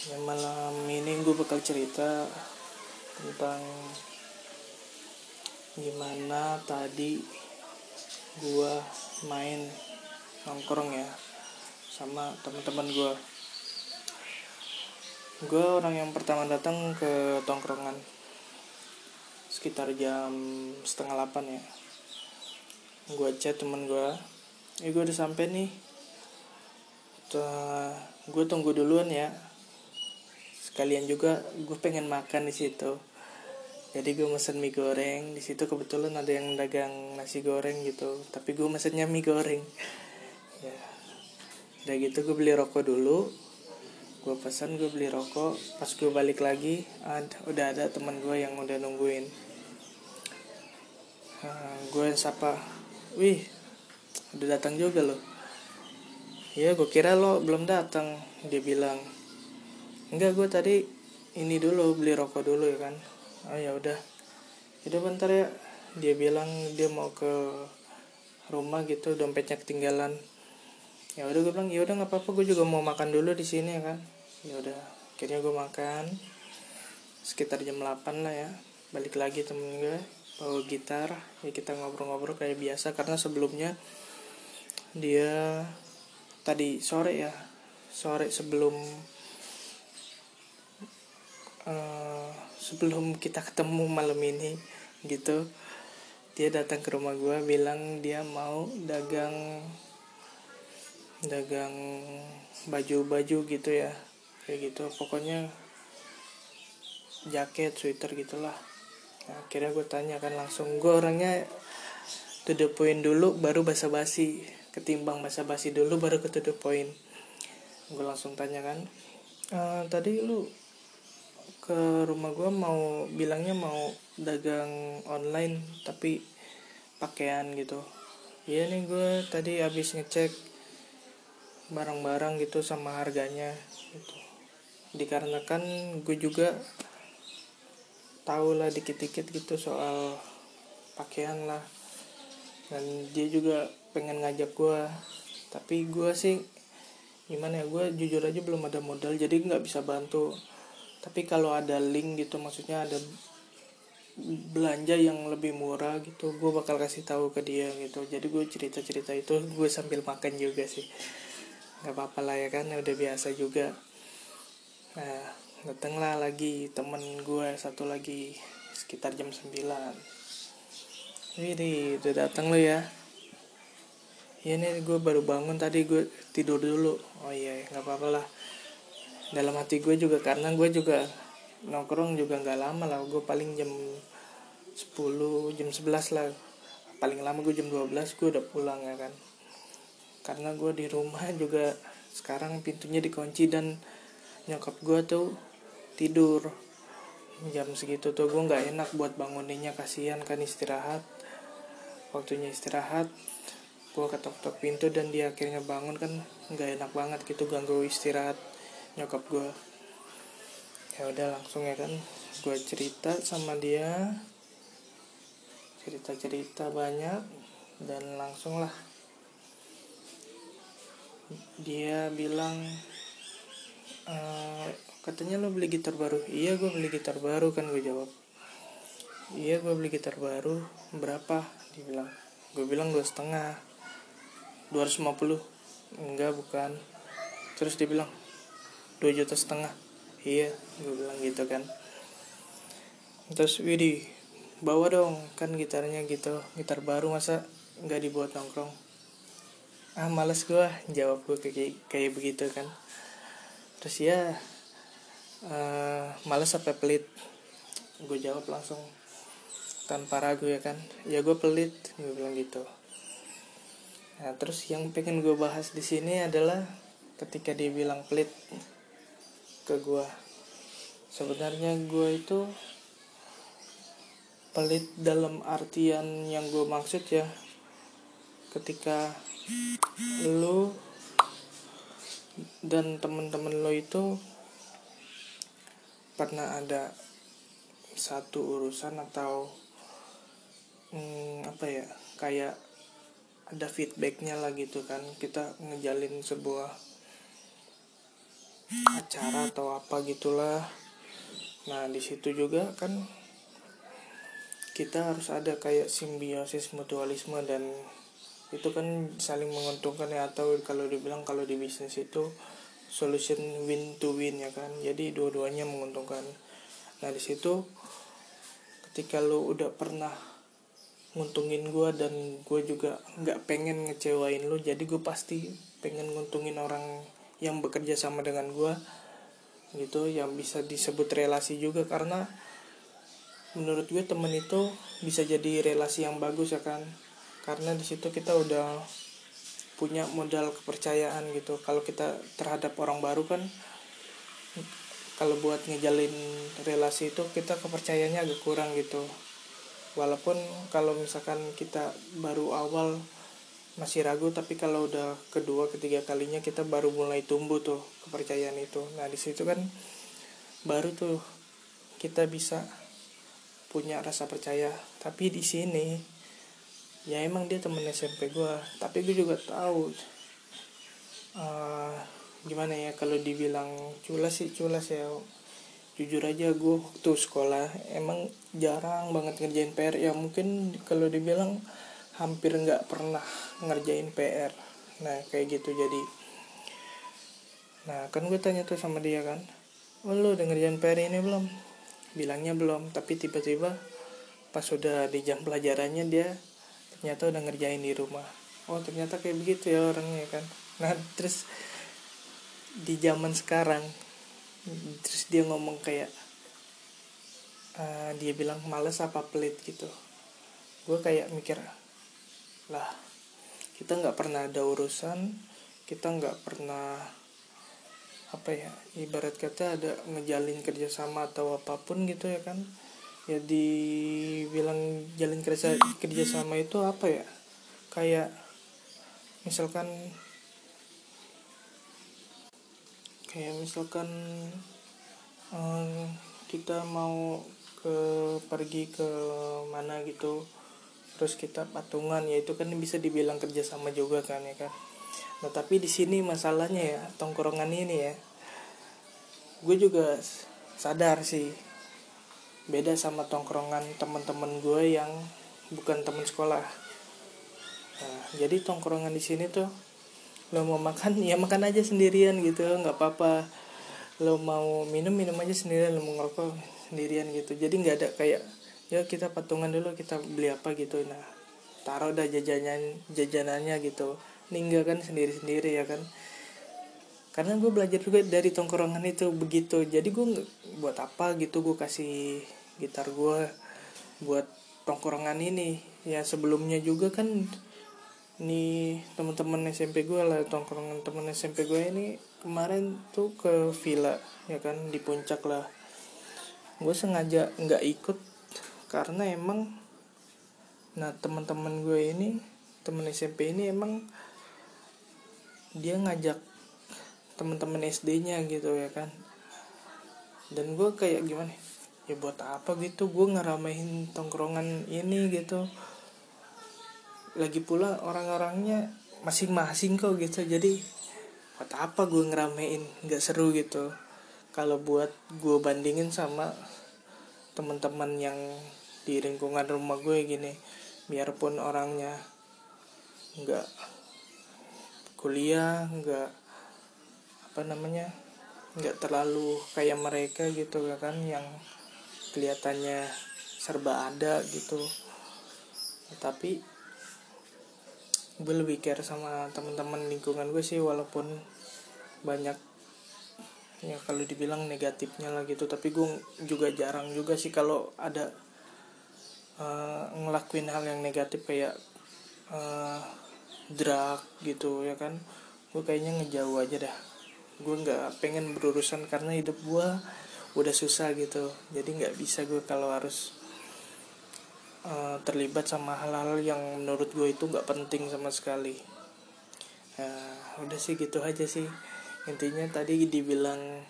ya malam ini gue bakal cerita tentang gimana tadi gue main nongkrong ya sama teman-teman gue gue orang yang pertama datang ke tongkrongan sekitar jam setengah delapan ya. Gue chat temen gue eh gue udah sampai nih. Gue tunggu duluan ya sekalian juga gue pengen makan di situ. Jadi gue mesen mie goreng di situ kebetulan ada yang dagang nasi goreng gitu tapi gue mesennya mie goreng. Ya udah gitu gue beli rokok dulu. Gue pesan gue beli rokok. Pas gue balik lagi ada udah ada teman gue yang udah nungguin. Uh, gue sapa wih udah datang juga loh. Ya gue kira lo belum datang dia bilang enggak gue tadi ini dulu beli rokok dulu ya kan. Oh ya udah. Udah bentar ya dia bilang dia mau ke rumah gitu dompetnya ketinggalan. Ya udah gue bilang ya udah nggak apa-apa gue juga mau makan dulu di sini ya kan. Ya udah akhirnya gue makan. Sekitar jam 8 lah ya balik lagi temen gue bawa gitar. Ya kita ngobrol-ngobrol kayak biasa karena sebelumnya dia tadi sore ya sore sebelum uh, sebelum kita ketemu malam ini gitu. Dia datang ke rumah gue bilang dia mau dagang dagang baju-baju gitu ya. Kayak gitu pokoknya jaket sweater gitulah. Nah, akhirnya gue tanya kan langsung gue orangnya to the point dulu baru basa-basi. Ketimbang basa-basi dulu baru ke to the gue langsung tanya kan e, tadi lu ke rumah gue mau bilangnya mau dagang online tapi pakaian gitu. Iya nih gue tadi habis ngecek barang-barang gitu sama harganya gitu. Dikarenakan gue juga tahu lah dikit-dikit gitu soal pakaian lah. Dan dia juga pengen ngajak gue tapi gue sih gimana ya gue jujur aja belum ada modal jadi nggak bisa bantu tapi kalau ada link gitu maksudnya ada belanja yang lebih murah gitu gue bakal kasih tahu ke dia gitu. Jadi gue cerita cerita itu gue sambil makan juga sih. Nggak apa-apa lah ya kan udah biasa juga. Nah datanglah lagi temen gue satu lagi sekitar jam 9 Wih, udah datang lo ya? Ya nih gue baru bangun tadi gue tidur dulu. Oh iya nggak apa-apa lah dalam hati gue juga karena gue juga nongkrong juga nggak lama lah. Gue paling jam 10 jam 11 lah. Paling lama gue jam 12 gue udah pulang ya kan. Karena gue di rumah juga sekarang pintunya dikunci dan nyokap gue tuh tidur. Jam segitu tuh gue nggak enak buat banguninnya kasihan kan istirahat. Waktunya istirahat gue ketok-ketok pintu dan dia akhirnya bangun kan nggak enak banget gitu ganggu istirahat nyokap gue ya udah langsung ya kan. Gue cerita sama dia. Cerita cerita banyak dan langsung lah. Dia bilang e, katanya lo beli gitar baru. Iya gue beli gitar baru kan gue jawab. Iya gue beli gitar baru. Berapa? Dia bilang. Gue bilang dua setengah. 250 enggak bukan. Terus dia bilang 2 juta setengah. Iya gue bilang gitu kan. Terus Widi bawa dong kan gitarnya gitu gitar baru masa nggak dibuat nongkrong? Ah males gue jawab gue kayak kayak begitu kan. Terus ya uh, males sampai pelit? Gue jawab langsung tanpa ragu ya kan. Ya gue pelit gue bilang gitu. Nah terus yang pengen gue bahas di sini adalah ketika dia bilang pelit ke gue sebenarnya gue itu pelit dalam artian yang gue maksud ya. Ketika lo dan temen-temen lo itu pernah ada satu urusan atau hmm, apa ya kayak ada feedbacknya lah gitu kan. Kita ngejalin sebuah acara atau apa gitulah. Nah di situ juga kan kita harus ada kayak simbiosis mutualisme dan itu kan saling menguntungkan ya atau kalau dibilang kalau di bisnis itu solution win to win ya kan. Jadi dua-duanya menguntungkan. Nah di situ ketika lo udah pernah nguntungin gue dan gue juga nggak pengen ngecewain lo jadi gue pasti pengen nguntungin orang yang bekerja sama dengan gue gitu yang bisa disebut relasi juga karena menurut gue temen itu bisa jadi relasi yang bagus ya kan. Karena di situ kita udah punya modal kepercayaan gitu. Kalau kita terhadap orang baru kan kalau buat ngejalin relasi itu kita kepercayaannya agak kurang gitu. Walaupun kalau misalkan kita baru awal masih ragu tapi kalau udah kedua ketiga kalinya kita baru mulai tumbuh tuh kepercayaan itu. Nah di situ kan baru tuh kita bisa punya rasa percaya. Tapi di sini ya emang dia temen SMP gue tapi gue juga tahu uh, gimana ya kalau dibilang culas sih culas ya. Jujur aja gue waktu sekolah emang jarang banget ngerjain PR ya mungkin kalau dibilang hampir nggak pernah ngerjain PR nah kayak gitu jadi. Nah kan gue tanya tuh sama dia kan oh lu udah ngerjain PR ini belum? Bilangnya belum tapi tiba-tiba pas sudah di jam pelajarannya dia ternyata udah ngerjain di rumah. Oh ternyata kayak begitu ya orangnya kan. Nah terus di zaman sekarang terus dia ngomong kayak uh, dia bilang males apa pelit gitu. Gue kayak mikir lah kita nggak pernah ada urusan kita nggak pernah apa ya ibarat kata ada ngejalin kerjasama atau apa pun gitu ya kan. Ya dibilang jalin kerja kerjasama itu apa ya? Kayak misalkan kayak misalkan um, kita mau ke pergi ke mana gitu terus kita patungan ya itu kan bisa dibilang kerjasama juga kan ya kan. Nah tapi di sini masalahnya ya tongkrongan ini ya, gue juga sadar sih beda sama tongkrongan teman-teman gue yang bukan teman sekolah. Nah, jadi tongkrongan di sini tuh lo mau makan ya makan aja sendirian gitu nggak apa-apa. Lo mau minum minum aja sendirian lo mau ngerokok sendirian gitu. Jadi nggak ada kayak ya kita patungan dulu kita beli apa gitu. Nah taruh dah jajanan jajanannya gitu. Ninggalkan sendiri-sendiri ya kan? Karena gue belajar juga dari tongkrongan itu begitu. Jadi gue buat apa gitu gue kasih gitar gue buat tongkrongan ini. Ya sebelumnya juga kan nih teman-teman SMP gue lah tongkrongan teman SMP gue ini kemarin tuh ke villa ya kan? Di puncak lah. Gue sengaja nggak ikut karena emang nah teman-teman gue ini teman SMP ini emang dia ngajak teman-teman SD-nya gitu ya kan? Dan gue kayak gimana ya buat apa gitu gue ngeramehin tongkrongan ini gitu. Lagi pula orang-orangnya masing-masing kok gitu jadi buat apa gue ngeramein nggak seru gitu. Kalau buat gue bandingin sama teman-teman yang di lingkungan rumah gue gini biarpun orangnya nggak kuliah nggak apa namanya nggak terlalu kayak mereka gitu kan yang kelihatannya serba ada gitu. Tapi gue lebih care sama teman-teman lingkungan gue sih walaupun banyak ya kalau dibilang negatifnya lah gitu. Tapi gue juga jarang juga sih kalau ada uh, ngelakuin hal yang negatif kayak uh, drug gitu ya kan? Gue kayaknya ngejauh aja dah. Gue nggak pengen berurusan karena hidup gue udah susah gitu. Jadi nggak bisa gue kalau harus uh, terlibat sama hal-hal yang menurut gue itu nggak penting sama sekali. Uh, udah sih gitu aja sih. Intinya tadi dibilang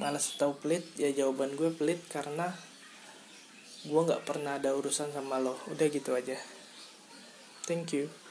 malas atau pelit ya jawaban gue pelit karena gue nggak pernah ada urusan sama lo. Udah gitu aja. Thank you